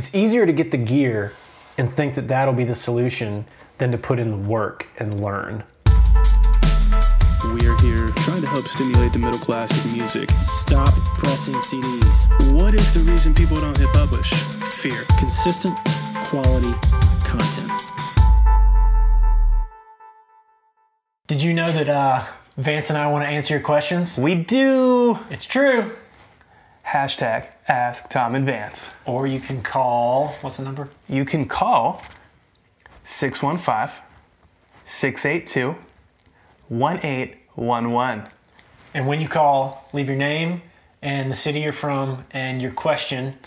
it's easier to get the gear and think that that'll be the solution than to put in the work and learn. We are here trying to help stimulate the middle class with music. Stop pressing CDs. What is the reason people don't hit publish? Fear. Consistent quality content. Did you know that uh, Vance and I want to answer your questions? We do. It's true. Hashtag Ask Tom and Vance. Or you can call, what's the number? You can call 615 682 1811. And when you call, leave your name and the city you're from and your question,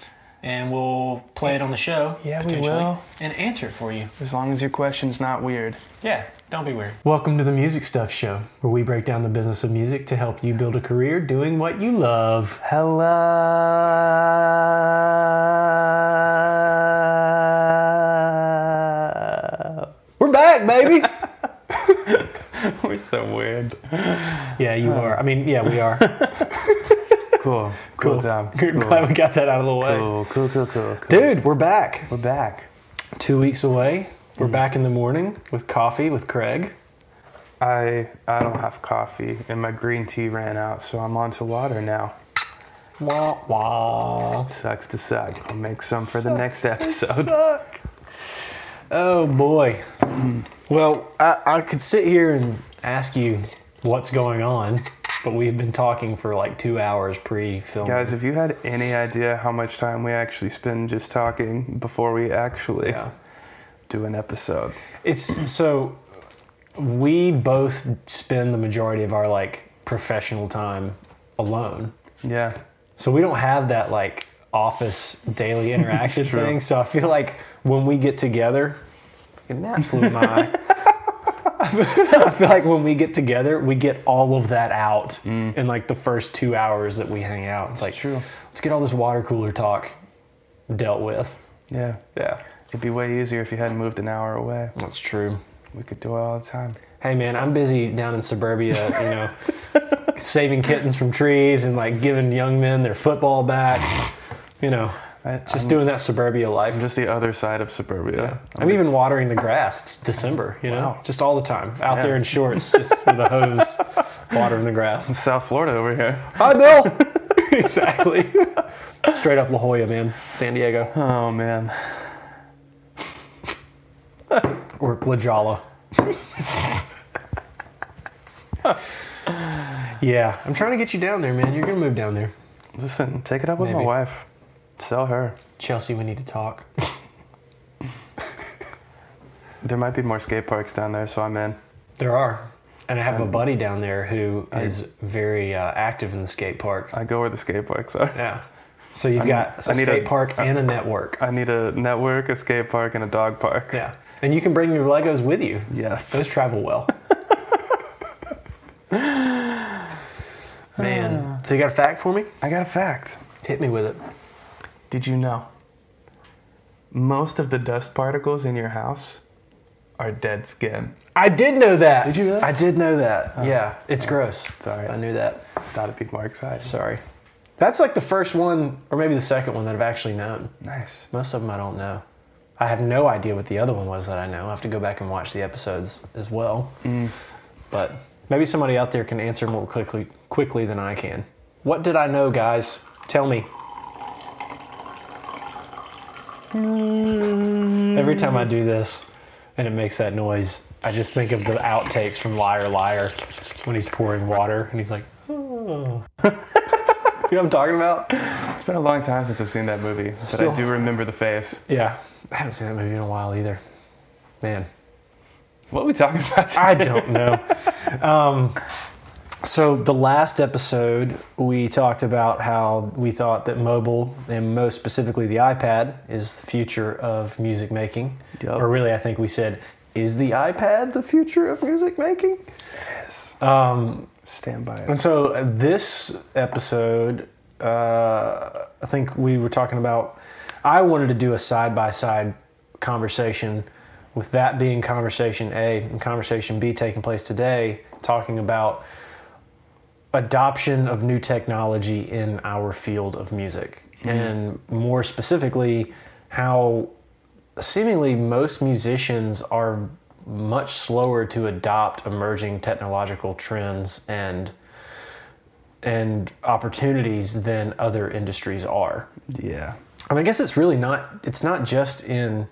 and we'll play it on the show. Yeah, we will. And answer it for you. As long as your question's not weird. Yeah, don't be weird. Welcome to the Music Stuff Show, where we break down the business of music to help you build a career doing what you love. Hello. We're back, baby. We're so weird. yeah, you are. I mean, yeah, we are. Cool. Cool, Tom. Good. Cool. Glad we got that out of the way. Cool, cool, cool, cool, cool. Dude, we're back. We're back. Two weeks away. We're mm. back in the morning with coffee with Craig. I I don't have coffee and my green tea ran out, so I'm on to water now. Wah wah. Sucks to suck. I'll make some for the next episode. Suck. Oh boy. Mm. Well, I, I could sit here and ask you what's going on, but we've been talking for like two hours pre-film. Guys, if you had any idea how much time we actually spend just talking before we actually yeah. do an episode. It's so we both spend the majority of our like professional time alone. Yeah. So we don't have that like office daily interaction thing. So I feel like when we get together, and that flew my. I feel like when we get together, we get all of that out mm. in like the first two hours that we hang out. It's like, true. let's get all this water cooler talk dealt with. Yeah. Yeah, It'd be way easier if you hadn't moved an hour away. that's true. We could do it all the time. Hey man, I'm busy down in suburbia, you know, saving kittens from trees and like giving young men their football back. You know, I, just I'm, doing that suburbia I'm life. just the other side of suburbia. I'm even watering the grass. It's December, you know, Wow. just all the time out Yeah. there in shorts, just with a hose, watering the grass. South Florida over here. Hi, Bill. exactly. Straight up La Jolla, man. San Diego Oh man. or La Jolla. yeah, I'm trying to get you down there, man. You're gonna move down there, Listen, take it up with my wife. Sell her. Chelsea. We need to talk. There might be more skate parks down there, so I'm in. There are, and I have a buddy down there who is very uh, active in the skate park. I go where the skate parks are. Yeah. So you've got a I need skate a- park and a network. I need a network, a skate park, and a dog park. Yeah. And you can bring your Legos with you. Yes. Those travel well. Man. So you got a fact for me? I got a fact. Hit me with it. Did you know? Most of the dust particles in your house are dead skin. I did know that. Did you know that? I did know that. Oh. yeah. It's gross. Sorry. I knew that. Thought it'd be more exciting. Sorry. That's like the first one, or maybe the second one that I've actually known. Nice. Most of them I don't know. I have no idea what the other one was that I know. I have to go back and watch the episodes as well. Mm. But maybe somebody out there can answer more quickly quickly than I can. What did I know, guys? Tell me. Every time I do this and it makes that noise, I just think of the outtakes from Liar Liar when he's pouring water and he's like, oh. you know what I'm talking about? It's been a long time since I've seen that movie, but Still- I do remember the face. Yeah, I haven't seen that movie in a while either. Man, What are we talking about? Today? I don't know. um, so the last episode, we talked about how we thought that mobile, and most specifically the iPad, is the future of music making. Yup. Or really, I think we said, is the iPad the future of music making? Yes. Um, Stand by it. and so uh, this episode, uh, I think we were talking about. I wanted to do a side by side conversation, with that being conversation A and conversation B taking place today, talking about adoption of new technology in our field of music, hmm. and more specifically, how seemingly most musicians are much slower to adopt emerging technological trends and and opportunities than other industries are. Yeah. And I guess it's really not it's not just in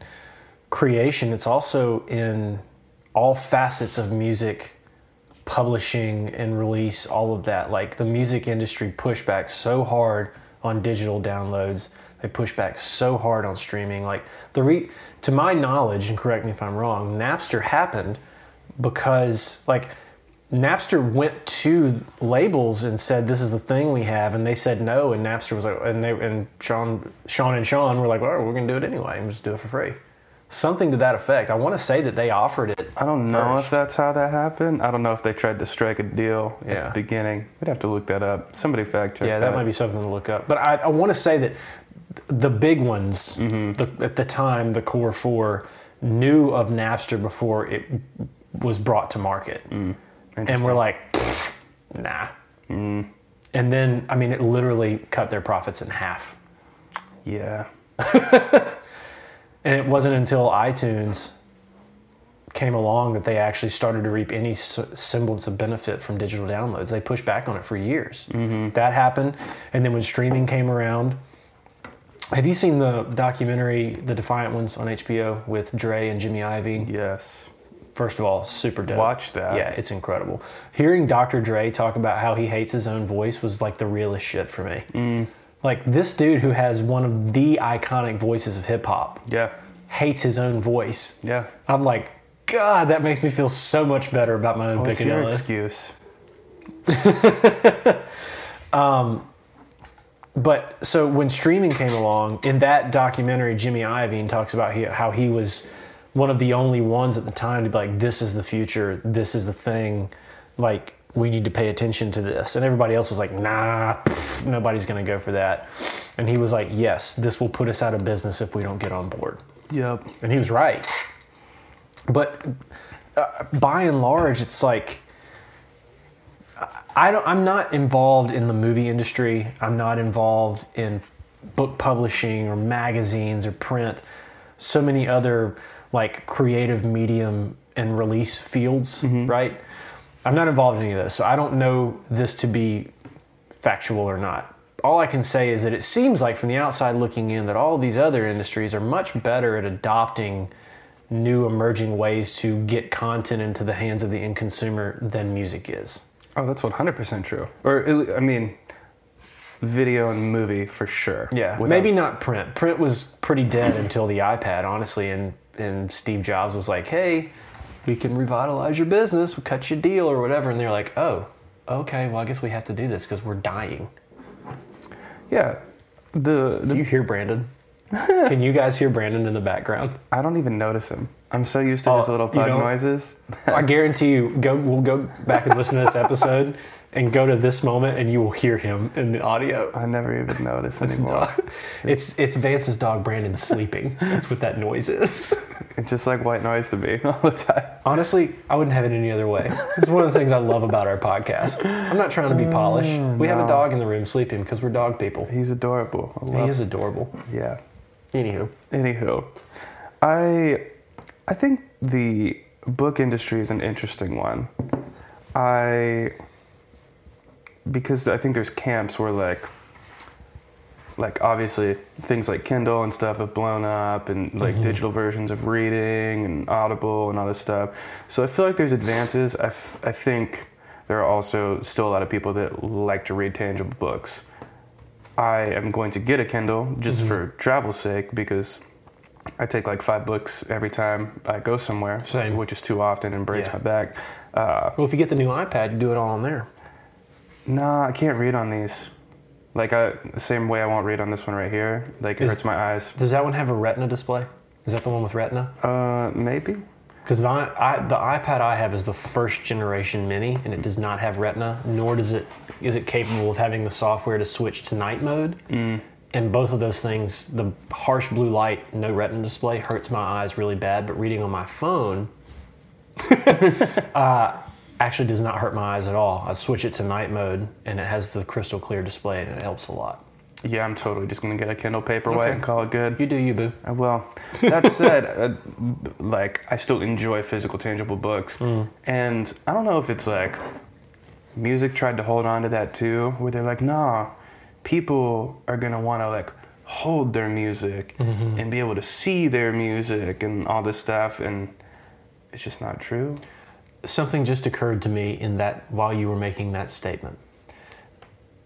creation, it's also in all facets of music publishing and release all of that. Like the music industry pushed back so hard on digital downloads. They pushed back so hard on streaming. Like the re to my knowledge, and correct me if I'm wrong, Napster happened because like Napster went to labels and said, "This is the thing we have," and they said no. And Napster was like, and they and Sean, Sean and Sean were like, "Well, we're gonna do it anyway and just do it for free." Something to that effect. I want to say that they offered it. I don't know first. if that's how that happened. I don't know if they tried to strike a deal Yeah. at the beginning. We'd have to look that up. Somebody fact check Yeah, that might be something to look up. But I, I want to say that the big ones, mm-hmm. the, at the time, the core four, knew of Napster before it was brought to market. Mm. And we're like, "Pfft, nah. Mm. And then, I mean, it literally cut their profits in half. Yeah. And it wasn't until iTunes came along that they actually started to reap any semblance of benefit from digital downloads. They pushed back on it for years. That happened. And then when streaming came around, have you seen the documentary, The Defiant Ones on HBO with Dre and Jimmy Iovine? Yes. First of all, super dope. Watch that. Yeah, it's incredible. Hearing Dr. Dre talk about how he hates his own voice was like the realest shit for me. Mm. Like this dude who has one of the iconic voices of hip hop Yeah. hates his own voice. Yeah. I'm like, God, that makes me feel so much better about my own What's your excuse? Um, but so when streaming came along, in that documentary, Jimmy Iovine talks about he, how he was one of the only ones at the time to be like, this is the future, this is the thing, like we need to pay attention to this. And everybody else was like, nah, pff, nobody's gonna go for that. And he was like, yes, this will put us out of business if we don't get on board. Yep. and he was right. But uh, by and large, it's like I don't. I'm not involved in the movie industry. I'm not involved in book publishing or magazines or print. So many other like creative medium and release fields, right? I'm not involved in any of those, so I don't know this to be factual or not. All I can say is that it seems like from the outside looking in that all these other industries are much better at adopting new emerging ways to get content into the hands of the end consumer than music is. Oh, that's 100% true. Or, I mean, video and movie for sure. Yeah, Without- maybe not print. Print was pretty dead until the iPad, honestly, and and Steve Jobs was like, "Hey, we can revitalize your business. We'll cut you a deal or whatever." And they're like, "Oh, okay. Well, I guess we have to do this because we're dying." Yeah. The, Do you hear Brandon? Can you guys hear Brandon in the background? I don't even notice him. I'm so used to Oh, his little pug noises. I guarantee you, go. We'll go back and listen to this episode, and go to this moment, and you will hear him in the audio. I never even notice It's, anymore. dog- it's it's Vance's dog Brandon sleeping. That's what that noise is. It's just like white noise to me all the time. Honestly, I wouldn't have it any other way. It's one of the things I love about our podcast. I'm not trying to be polished. Mm, we have a dog in the room sleeping because we're dog people. He's adorable. He is adorable. Yeah. Anywho, Anywho, I I think the book industry is an interesting one. I because I think there's camps where like like obviously things like Kindle and stuff have blown up and like digital versions of reading and Audible and all this stuff. So I feel like there's advances. I, f- I think there are also still a lot of people that like to read tangible books. I am going to get a Kindle just for travel's sake because I take like five books every time I go somewhere, Same. which is too often and breaks Yeah. my back. Uh, well, if you get the new iPad, you do it all on there. Nah, I can't read on these. Like I, the same way I won't read on this one right here. Like it Is- hurts my eyes. Does that one have a Retina display? Is that the one with Retina? Uh, maybe. Because my I, the iPad I have is the first generation Mini, and it does not have Retina. Nor does it is it capable of having the software to switch to night mode. And both of those things, the harsh blue light, no Retina display, hurts my eyes really bad. But reading on my phone, uh, actually does not hurt my eyes at all. I switch it to night mode, and it has the crystal clear display, and it helps a lot. yeah, I'm totally just gonna get a Kindle Paperwhite Okay. and call it good. You do you, boo. Uh, Well, that said, uh, like I still enjoy physical, tangible books, and I don't know if it's like music tried to hold on to that too, where they're like, nah, people are gonna want to like hold their music and be able to see their music and all this stuff, and it's just not true. Something just occurred to me in that while you were making that statement.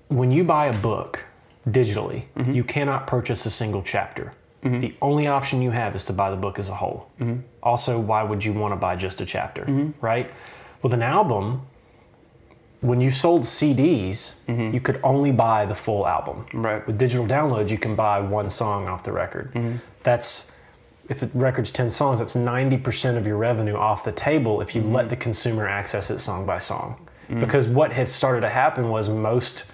When you buy a book digitally, mm-hmm. you cannot purchase a single chapter. Mm-hmm. The only option you have is to buy the book as a whole. Mm-hmm. Also, why would you want to buy just a chapter, right? With an album, when you sold CDs, you could only buy the full album. Right. With digital downloads, you can buy one song off the record. That's if the record's 10 songs, that's 90% of your revenue off the table if you mm-hmm. let the consumer access it song by song. Mm. Because what had started to happen was most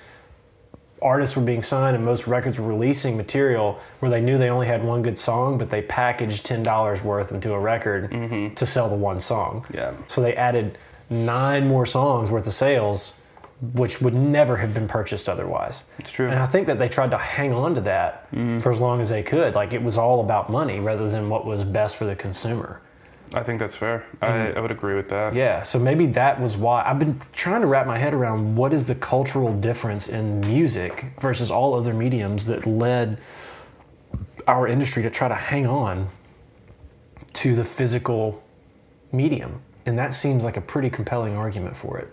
artists were being signed and most records were releasing material where they knew they only had one good song, but they packaged $10 worth into a record mm-hmm. to sell the one song. Yeah. So they added nine more songs worth of sales, which would never have been purchased otherwise. It's true. And I think that they tried to hang on to that mm-hmm. for as long as they could. Like it was all about money rather than what was best for the consumer. I think that's fair. I, mm-hmm. I would agree with that. Yeah, so maybe that was why I've been trying to wrap my head around what is the cultural difference in music versus all other mediums that led our industry to try to hang on to the physical medium. And that seems like a pretty compelling argument for it.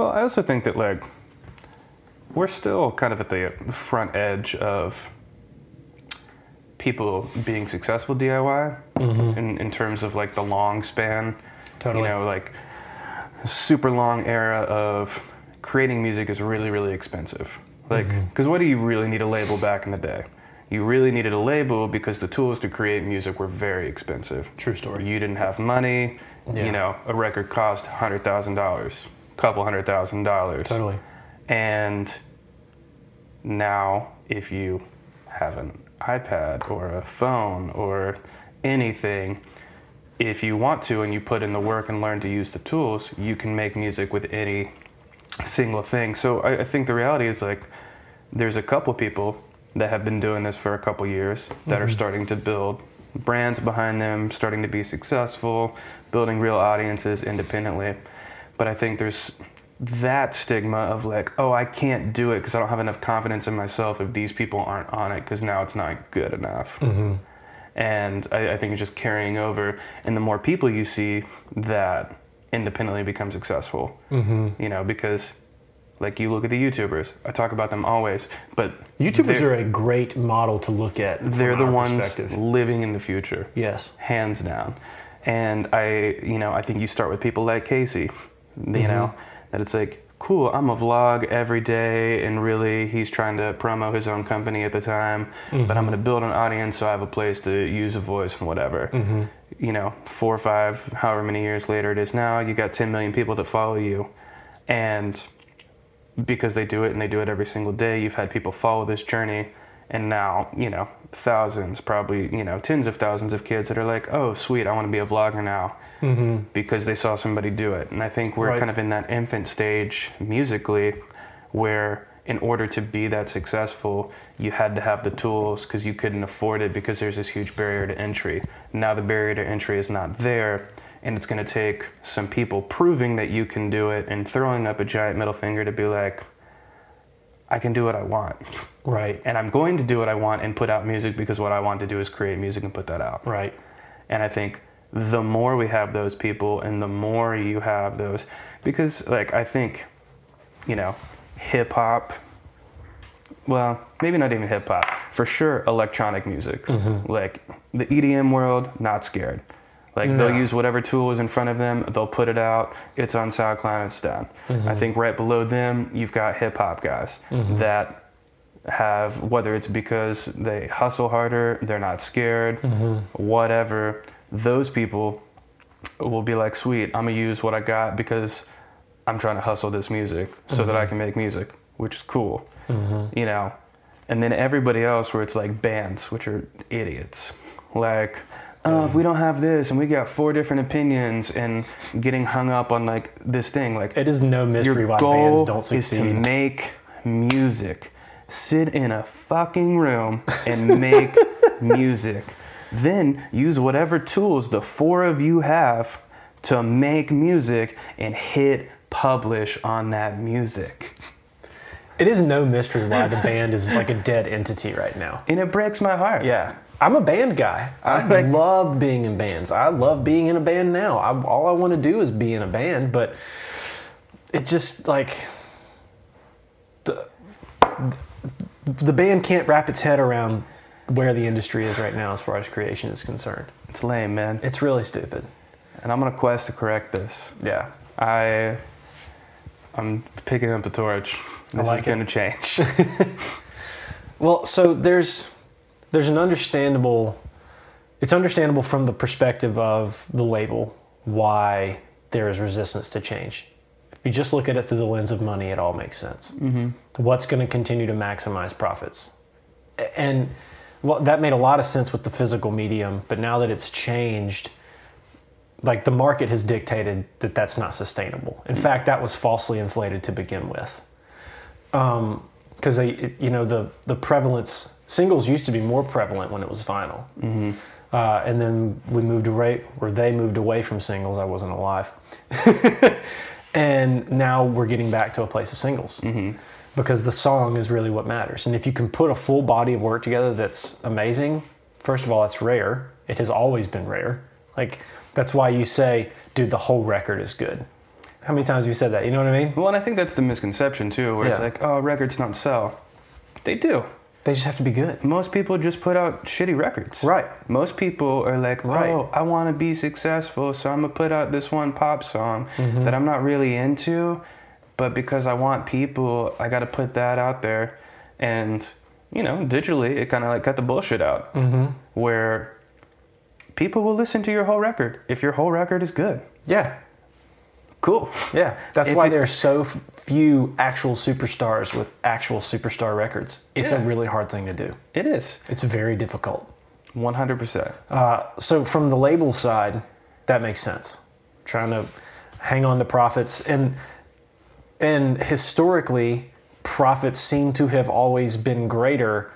Well, I also think that like we're still kind of at the front edge of people being successful DIY mm-hmm. in, in terms of like the long span. Totally. You know, like super long era of creating music is really, really expensive. Like, mm-hmm. because what do you really need a label back in the day? You really needed a label because the tools to create music were very expensive. True story. You didn't have money. Yeah. You know, a record cost hundred thousand dollars, couple hundred thousand dollars. Totally. And now, if you have an iPad or a phone or anything, if you want to and you put in the work and learn to use the tools, you can make music with any single thing. So I, I think the reality is like there's a couple people that have been doing this for a couple years that are mm-hmm. starting to build brands behind them, starting to be successful, building real audiences independently. But I think there's that stigma of like, oh, I can't do it because I don't have enough confidence in myself if these people aren't on it because now it's not good enough. Mm-hmm. And I, I think it's just carrying over. And the more people you see that independently become successful, mm-hmm. you know, because like you look at the YouTubers, I talk about them always, but YouTubers they're, a great model to look at. they're the ones living in the future Yes. hands down. And I, you know, I think you start with people like Casey, you mm-hmm. know, that it's like, cool, I'm a vlog every day, and really he's trying to promo his own company at the time, but I'm mm-hmm. going to build an audience so I have a place to use a voice and whatever. Mm-hmm. You know, four or five, however many years later it is now, you got 10 million people that follow you. And because they do it and they do it every single day, you've had people follow this journey. And now, you know, thousands, probably, you know, tens of thousands of kids that are like, oh, sweet, I want to be a vlogger now mm-hmm. because they saw somebody do it. And I think we're Right. kind of in that infant stage musically where in order to be that successful, you had to have the tools because you couldn't afford it because there's this huge barrier to entry. Now the barrier to entry is not there, and it's going to take some people proving that you can do it and throwing up a giant middle finger to be like, I can do what I want. Right. And I'm going to do what I want and put out music because what I want to do is create music and put that out. Right. And I think the more we have those people and the more you have those, because like I think, you know, hip hop, well, maybe not even hip hop, for sure electronic music. Mm-hmm. Like the EDM world, not scared. Like they'll use whatever tool is in front of them, they'll put it out, it's on SoundCloud, it's done. I mm-hmm. think right below them, you've got hip hop guys mm-hmm. that have, whether it's because they hustle harder, they're not scared, mm-hmm. whatever, those people will be like, sweet, I'm gonna use what I got because I'm trying to hustle this music so that I can make music, which is cool, you know. And then everybody else, where it's like bands, which are idiots, like, oh, if we um, don't have this and we got four different opinions and getting hung up on like this thing, like It is no mystery why goal bands don't succeed is to make music sit in a fucking room and make music. Then use whatever tools the four of you have to make music and hit publish on that music. It is no mystery why the band is like a dead entity right now. And it breaks my heart. Yeah. I'm a band guy. I like- love being in bands. I love being in a band now. I, all I want to do is be in a band, but it just like the the band can't wrap its head around where the industry is right now as far as creation is concerned. It's lame, man. It's really stupid. And I'm on a quest to correct this. Yeah. I I'm picking up the torch. This like is gonna change. Well, so there's there's an understandable it's understandable from the perspective of the label why there is resistance to change. If you just look at it through the lens of money, it all makes sense. Mm-hmm. What's going to continue to maximize profits? And well, that made a lot of sense with the physical medium, but now that it's changed, like the market has dictated that that's not sustainable. In fact, that was falsely inflated to begin with because they, you know, the the prevalence singles used to be more prevalent when it was vinyl, mm-hmm. uh, and then we moved away, or they moved away from singles. I wasn't alive, and now we're getting back to a place of singles because the song is really what matters. And if you can put a full body of work together that's amazing, first of all, it's rare. It has always been rare. Like that's why you say, dude, the whole record is good. How many times have you said that? You know what I mean? well, and I think that's the misconception too, where it's Yeah. like, oh, records don't sell. They do. They just have to be good. Most people just put out shitty records. Right. Most people are like, Right. oh, I want to be successful, so I'm gonna put out this one pop song Mm-hmm. that I'm not really into, but because I want people, I got to put that out there, and you know, digitally, it kind of like cut the bullshit out, mm-hmm. where people will listen to your whole record if your whole record is good. Yeah. Cool. Yeah. That's If why it- there are so few actual superstars with actual superstar records. It's a really hard thing to do. It is It's very difficult. 100%. Uh, so from the label side, that makes sense. Trying to hang on to profits and and historically, profits seem to have always been greater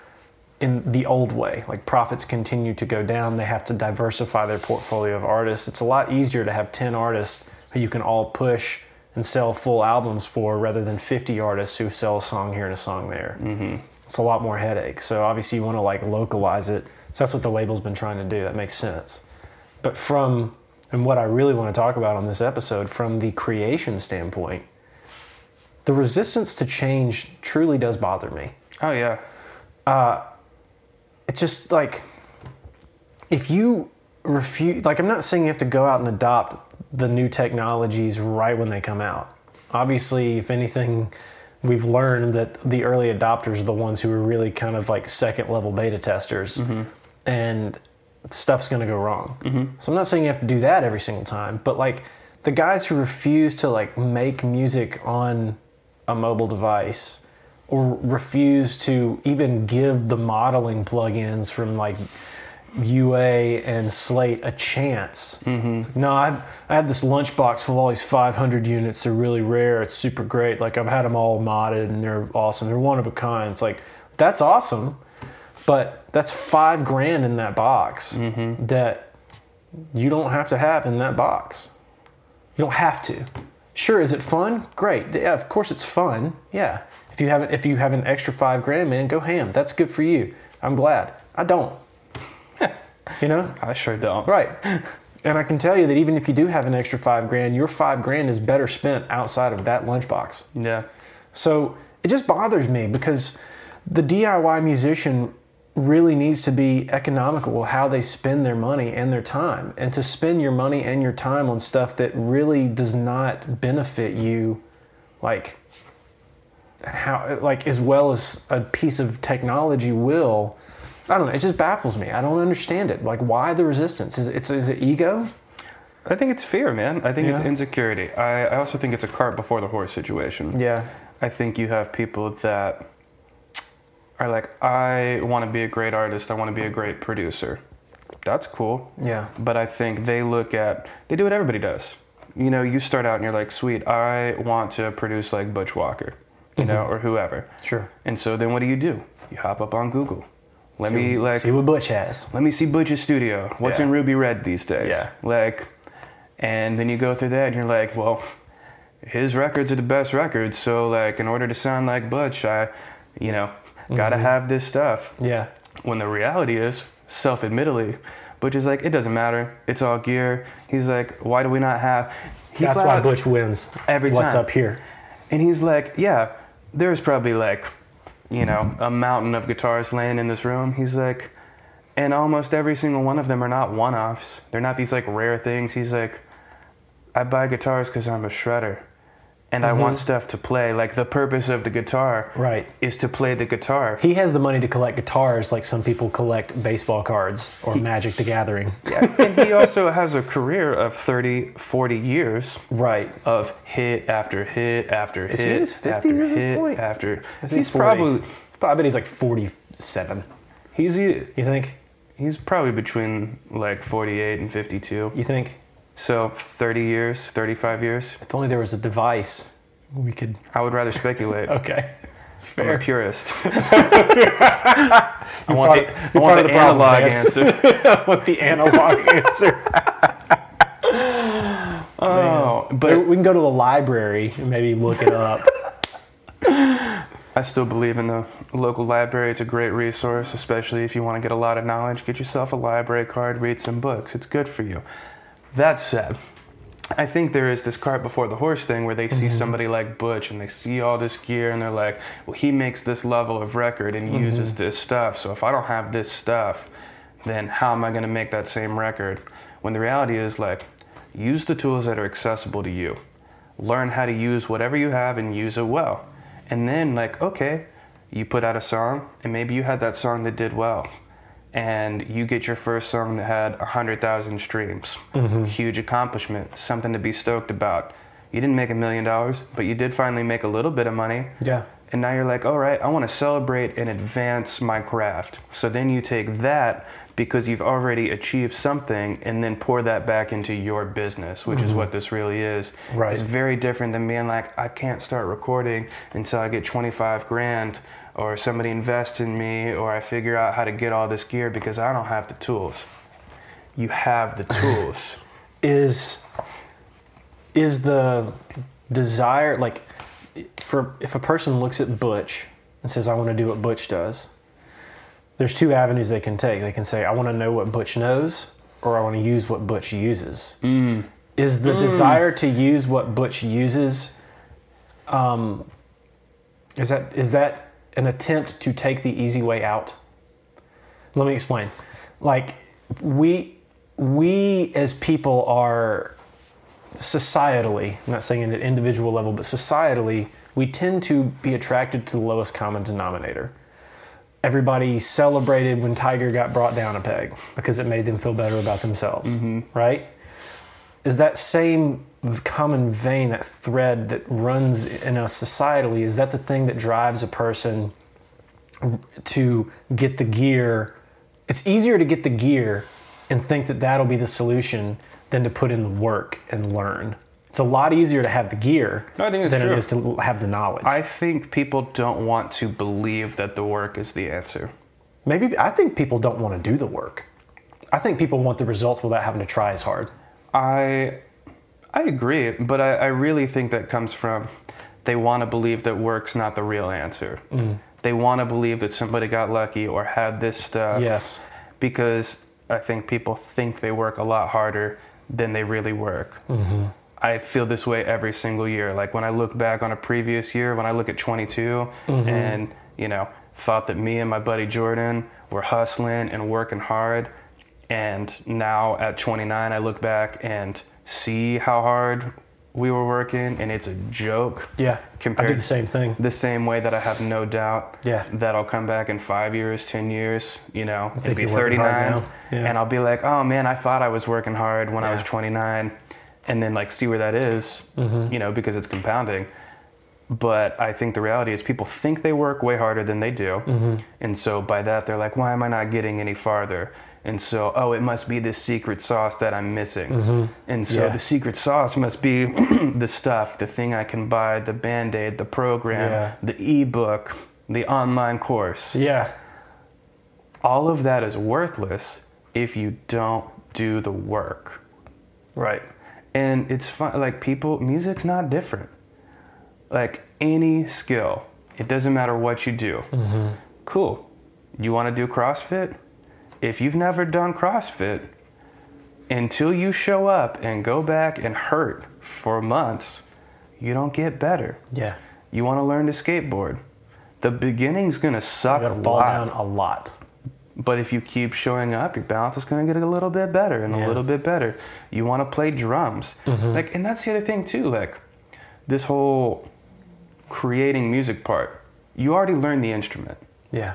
in the old way. Like profits continue to go down. They have to diversify their portfolio of artists. It's a lot easier to have ten artists who you can all push and sell full albums for, rather than fifty artists who sell a song here and a song there. Mm-hmm. It's a lot more headache. So obviously, you want to like localize it. So that's what the label's been trying to do. That makes sense. But from and what I really want to talk about on this episode, from the creation standpoint, the resistance to change truly does bother me. Oh yeah. It's just like if you refuse, like, I'm not saying you have to go out and adopt the new technologies right when they come out. Obviously, if anything, we've learned that the early adopters are the ones who are really kind of like second level beta testers, and stuff's going to go wrong. So I'm not saying you have to do that every single time, but like the guys who refuse to like make music on a mobile device or refuse to even give the modeling plugins from like UA and Slate a chance. Mm-hmm. no, I I had this lunchbox full of all these 500 units. They're really rare. It's super great. Like I've had them all modded and they're awesome. They're one of a kind. It's like that's awesome, but that's five grand in that box that you don't have to have in that box. You don't have to. Sure, is it fun? Great. Yeah, of course it's fun. Yeah. If you have it, if you have an extra five grand, man, go ham. That's good for you. I'm glad. I don't. You know? I sure don't. Right. And I can tell you that even if you do have an extra five grand, your five grand is better spent outside of that lunchbox. Yeah. So it just bothers me because the DIY musician really needs to be economical with how they spend their money and their time. And to spend your money and your time on stuff that really does not benefit you, like how like as well as a piece of technology will. I don't know. It just baffles me. I don't understand it. Like, why the resistance? Is it, it's, it ego? I think it's fear, man. I think it's insecurity. I, I also think it's a cart before the horse situation. Yeah. I think you have people that are like, I want to be a great artist. I want to be a great producer. That's cool. Yeah. But I think they look at, they do what everybody does. You know, you start out and you're like, sweet, I want to produce like Butch Walker. you mm-hmm. know, or whoever. Sure. And so then what do you do? You hop up on Google. Let me like see what Butch has. let me see Butch's studio. What's Yeah. in Ruby Red these days? Yeah. Like, and then you go through that and you're like, well, his records are the best records. So like, in order to sound like Butch, I, you know, gotta Mm-hmm. have this stuff. Yeah. When the reality is, self-admittedly, Butch is like, it doesn't matter. It's all gear. He's like, why do we not have? He That's why Butch wins Every time. What's up here? and he's like, yeah, there's probably like, you know, a mountain of guitars laying in this room. He's like, and almost every single one of them are not one offs. They're not these like rare things. He's like, I buy guitars because I'm a shredder and I want mm-hmm. stuff to play. Like the purpose of the guitar Right. is to play the guitar. He has the money to collect guitars like some people collect baseball cards or Magic the Gathering. Yeah. and he also has a career of 30, 40 years Right. of hit after hit after Is hit he in his 50s after at this hit point? after. He's 40s? probably I bet he's like 47. he's You think? he's probably between like 48 and 52. You think? So 30 years, 35 years. If only there was a device we could. I would rather speculate. Okay. It's fair. I'm a purist. I want the, I want the the analog answer. What the analog answer? Oh, But but we can go to the library and maybe look it up. I still believe in the local library. It's a great resource, especially if you want to get a lot of knowledge. Get yourself a library card, read some books. It's good for you. That said, I think there is this cart before the horse thing where they see mm-hmm. somebody like Butch and they see all this gear and they're like, well, he makes this level of record and uses mm-hmm. this stuff. So if I don't have this stuff, then how am I going to make that same record? When the reality is like, use the tools that are accessible to you. Learn how to use whatever you have and use it well. And then, like, okay, you put out a song and maybe you had that song that did well. And you get your first song that had 100,000 streams. Mm-hmm. Huge accomplishment, something to be stoked about. You didn't make a million dollars, but you did finally make a little bit of money. Yeah. And now you're like, all right, I want to celebrate and advance my craft. So then you take that because you've already achieved something and then pour that back into your business, which is mm-hmm. what this really is. Right. It's very different than being like, I can't start recording until I get 25 grand or somebody invests in me or I figure out how to get all this gear because I don't have the tools. You have the tools. is is the desire like for if a person looks at Butch and says I want to do what Butch does there's two avenues they can take they can say I want to know what Butch knows or I want to use what Butch uses is the desire to use what Butch uses um is that is that an attempt to take the easy way out. Let me explain. Like we we as people are societally i'm not saying at an individual level but societally we tend to be attracted to the lowest common denominator. Everybody celebrated when tiger got brought down a peg because it made them feel better about themselves mm-hmm. right is that same common vein that thread that runs in us societally is that the thing that drives a person to get the gear? It's easier to get the gear and think that that'll be the solution than to put in the work and learn. It's a lot easier to have the gear No, I think than true. it is to have the knowledge. I think people don't want to believe that the work is the answer. maybe i think people don't want to do the work. I think people want the results without having to try as hard I I agree, but I, I really think that comes from they want to believe that work's not the real answer. Mm. They want to believe that somebody got lucky or had this stuff. yes Because I think people think they work a lot harder than they really work. Mm-hmm. I feel this way every single year. Like when I look back on a previous year, when I look at 22 mm-hmm. and, you know, thought that me and my buddy Jordan were hustling and working hard. And now at 29, I look back and see how hard we were working, and it's a joke. yeah i Compared do the same thing the same way that I have no doubt Yeah. that I'll come back in five years, 10 years, you know, maybe you're working hard 39. Yeah. And I'll be like, oh man, I thought I was working hard when I was 29. And then like see where that is, Mm-hmm. you know, because it's compounding. But I think the reality is people think they work way harder than they do. Mm-hmm. And so by that, they're like, why am I not getting any farther? And so, oh, it must be this secret sauce that I'm missing. Mm-hmm. And so Yeah. the secret sauce must be the stuff, the thing I can buy, the band aid, the program, Yeah. the ebook, the online course. Yeah. All of that is worthless if you don't do the work. Right. And it's fun, like people, music's not different. Like any skill, it doesn't matter what you do. Mm-hmm. Cool. You want to do CrossFit? If you've never done CrossFit, until you show up and go back and hurt for months, you don't get better. Yeah. You want to learn to skateboard. The beginning's gonna suck a fall lot. down a lot. But if you keep showing up, your balance is going to get a little bit better and Yeah. a little bit better. You want to play drums. Mm-hmm. Like and that's the other thing too, like this whole creating music part. You already learned the instrument. Yeah.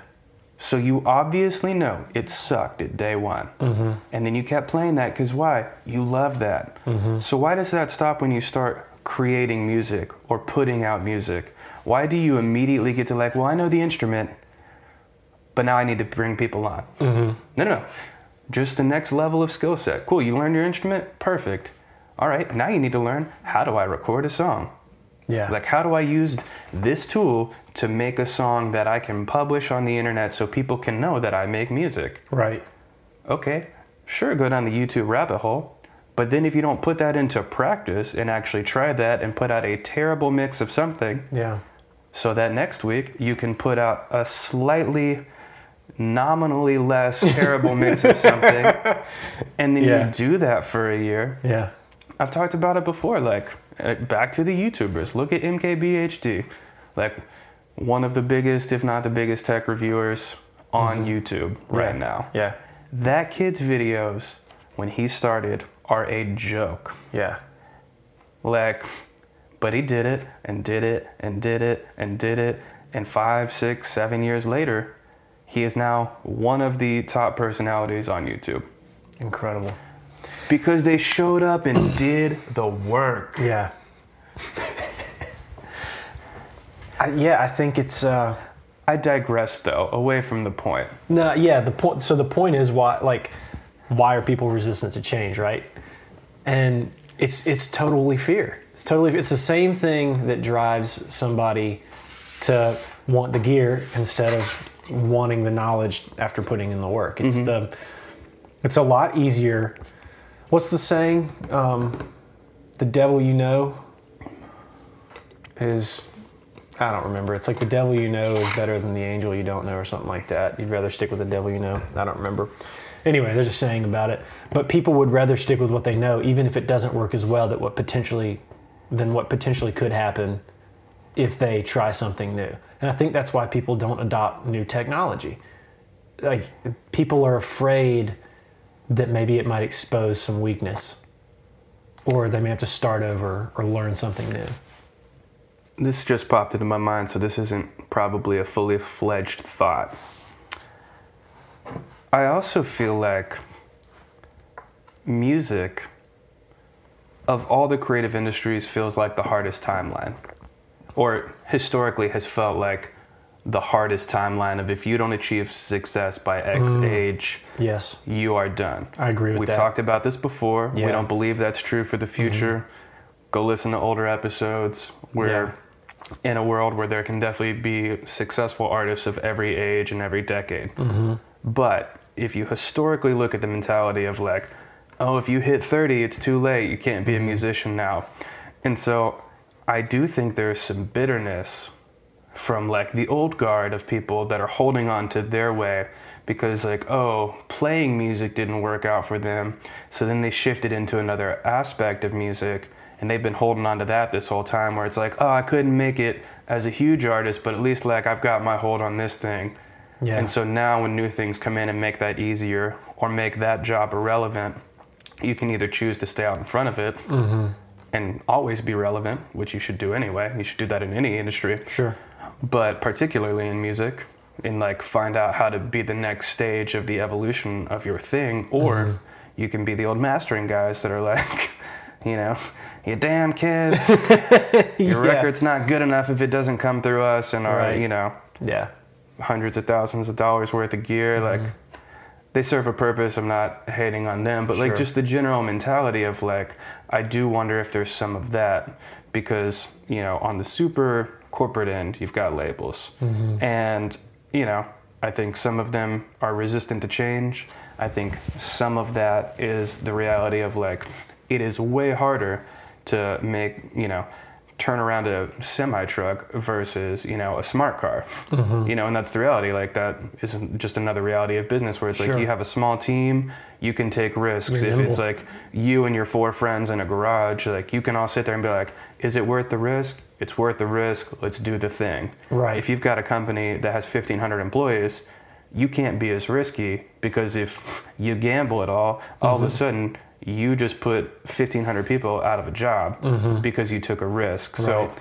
So you obviously know it sucked at day one. Mm-hmm. And then you kept playing that cuz why? You love that. Mm-hmm. So why does that stop when you start creating music or putting out music? Why do you immediately get to like, well, I know the instrument, but now I need to bring people on. Mm-hmm. No, no, no. Just the next level of skill set. Cool, you learned your instrument? Perfect. All right, now you need to learn how do I record a song? Yeah. Like, how do I use this tool to make a song that I can publish on the internet so people can know that I make music? right. Okay, sure, go down the YouTube rabbit hole. But then if you don't put that into practice and actually try that and put out a terrible mix of something, Yeah. so that next week you can put out a slightly nominally less terrible mix of something and then Yeah. you do that for a year Yeah. i've talked about it before like back to the youtubers look at mkbhd like one of the biggest if not the biggest tech reviewers on youtube right Mm-hmm. Yeah. now Yeah. that kid's videos when he started are a joke Yeah. like, but he did it and did it and did it and did it. And five, six, seven years later, he is now one of the top personalities on YouTube Incredible. Because they showed up and did the work. Yeah. I, yeah, I think it's uh I digress though, away from the point. no, yeah, the point so the point is why like why are people resistant to change, right? And it's it's totally fear. It's totally it's the same thing that drives somebody to want the gear instead of wanting the knowledge after putting in the work. It's the it's a lot easier. What's the saying? Um, the devil you know is I don't remember. It's like the devil you know is better than the angel you don't know, or something like that. You'd rather stick with the devil you know. I don't remember. Anyway, there's a saying about it. But people would rather stick with what they know, even if it doesn't work as well that what potentially than what potentially could happen if they try something new. And I think that's why people don't adopt new technology. Like people are afraid that maybe it might expose some weakness, or they may have to start over or learn something new. This just popped into my mind, so this isn't probably a fully fledged thought. I also feel like music, of all the creative industries, feels like the hardest timeline, or historically has felt like the hardest timeline of if you don't achieve success by X mm. age, Yes, you are done. I agree with We've that. talked about this before. Yeah. We don't believe that's true for the mm-hmm. future. Go listen to older episodes. We're in a world where there can definitely be successful artists of every age and every decade. Mm-hmm. But if you historically look at the mentality of like, oh, if you hit 30, it's too late. You can't be a mm-hmm. musician now. And so I do think there's some bitterness from like the old guard of people that are holding on to their way because like oh playing music didn't work out for them. So then they shifted into another aspect of music and they've been holding on to that this whole time where it's like oh i couldn't make it as a huge artist but at least like i've got my hold on this thing. Yeah. and so now when new things come in and make that easier or make that job irrelevant you can either choose to stay out in front of it mm-hmm. And always be relevant which you should do anyway you should do that in any industry sure. but particularly in music and like find out how to be the next stage of the evolution of your thing or Mm-hmm. you can be the old mastering guys that are like you know you damn kids your Yeah. record's not good enough if it doesn't come through us and our you know Yeah. hundreds of thousands of dollars worth of gear Mm-hmm. like they serve a purpose. I'm not hating on them, but like just the general mentality of like, I do wonder if there's some of that because you know on the super corporate end you've got labels, mm-hmm. and you know I think some of them are resistant to change. I think some of that is the reality of like it is way harder to make you know turn around a semi truck versus you know a smart car. Mm-hmm. You know and that's the reality like that isn't just another reality of business where it's Sure. like you have a small team you can take risks. If it's like you and your four friends in a garage like you can all sit there and be like is it worth the risk? It's worth the risk. Let's do the thing. Right. if you've got a company that has 1500 employees you can't be as risky because if you gamble at all all Mm-hmm. of a sudden you just put 1500 people out of a job because you took a risk so Mm-hmm.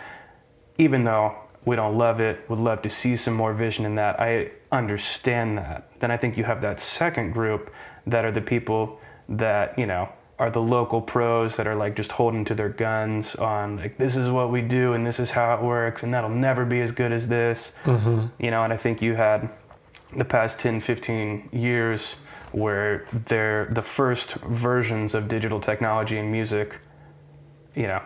Even though we don't love it, would love to see some more vision in that. I understand that. Then I think you have that second group that are the people that, you know, are the local pros that are like just holding to their guns on like this is what we do and this is how it works and that'll never be as good as this. Mm-hmm. You know, and I think you had the past 10, 15 years where they're the first versions of digital technology and music, you know,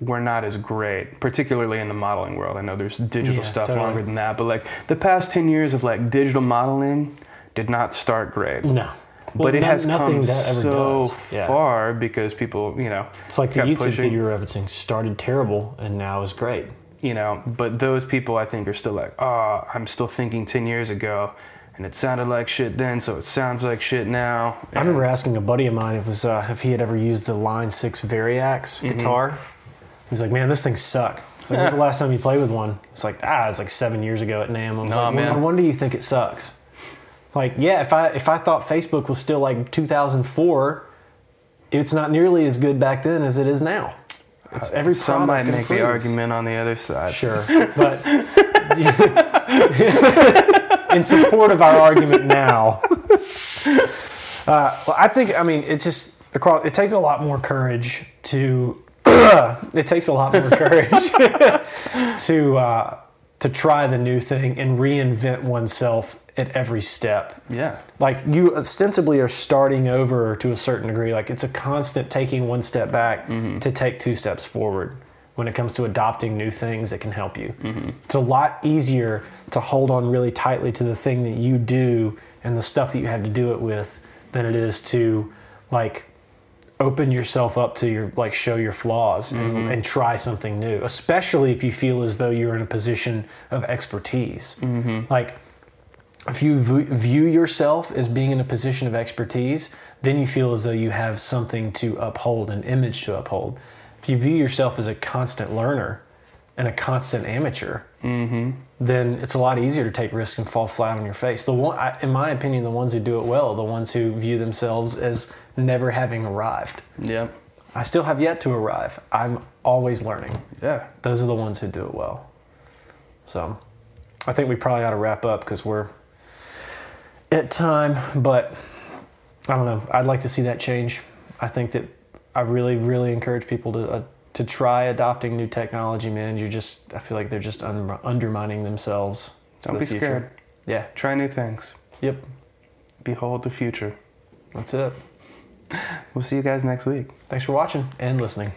were not as great, particularly in the modeling world. I know there's digital Yeah, stuff totally. longer than that, but like the past 10 years of like digital modeling did not start great. No. but it no- has nothing come so. Yeah. far because people, you know, It's like the YouTube pushing, were referencing started terrible and now is great. You know, but those people I think are still like, oh, I'm still thinking 10 years ago and it sounded like shit then, so it sounds like shit now. I remember asking a buddy of mine if, was, uh, if he had ever used the Line 6 Variax Mm-hmm. guitar. He was like, man, this thing suck. So when's the last time you played with one? It's like, ah, it's like seven years ago at NAMM. I was Nah, like, man. no wonder you think it sucks. It's like, yeah, if I if I thought Facebook was still like 2004, it's not nearly as good back then as it is now. It's every Some might make the argument on the other side. Sure, but in support of our argument now, uh, well, I think I mean it just across. It takes a lot more courage to. it takes a lot more courage to uh, to try the new thing and reinvent oneself at every step. Yeah. like you ostensibly are starting over to a certain degree. Like it's a constant taking one step back mm-hmm. to take two steps forward when it comes to adopting new things that can help you. Mm-hmm. It's a lot easier to hold on really tightly to the thing that you do and the stuff that you had to do it with than it is to like open yourself up to your like show your flaws and, mm-hmm. and try something new especially if you feel as though you're in a position of expertise. Like if you view yourself as being in a position of expertise, then you feel as though you have something to uphold, an image to uphold. If you view yourself as a constant learner and a constant amateur, mm-hmm. then it's a lot easier to take risks and fall flat on your face. The one, I, in my opinion, the ones who do it well, are the ones who view themselves as never having arrived. Yeah. I still have yet to arrive. I'm always learning. Yeah. Those are the ones who do it well. So, I think we probably ought to wrap up because we're at time. But I don't know. I'd like to see that change. I think that I really, really encourage people to uh, to try adopting new technology. Man, you're just. I feel like they're just un- undermining themselves. Don't the be future. scared. Yeah. Try new things. Yep. Behold the future. That's it. We'll see you guys next week. Thanks for watching and listening.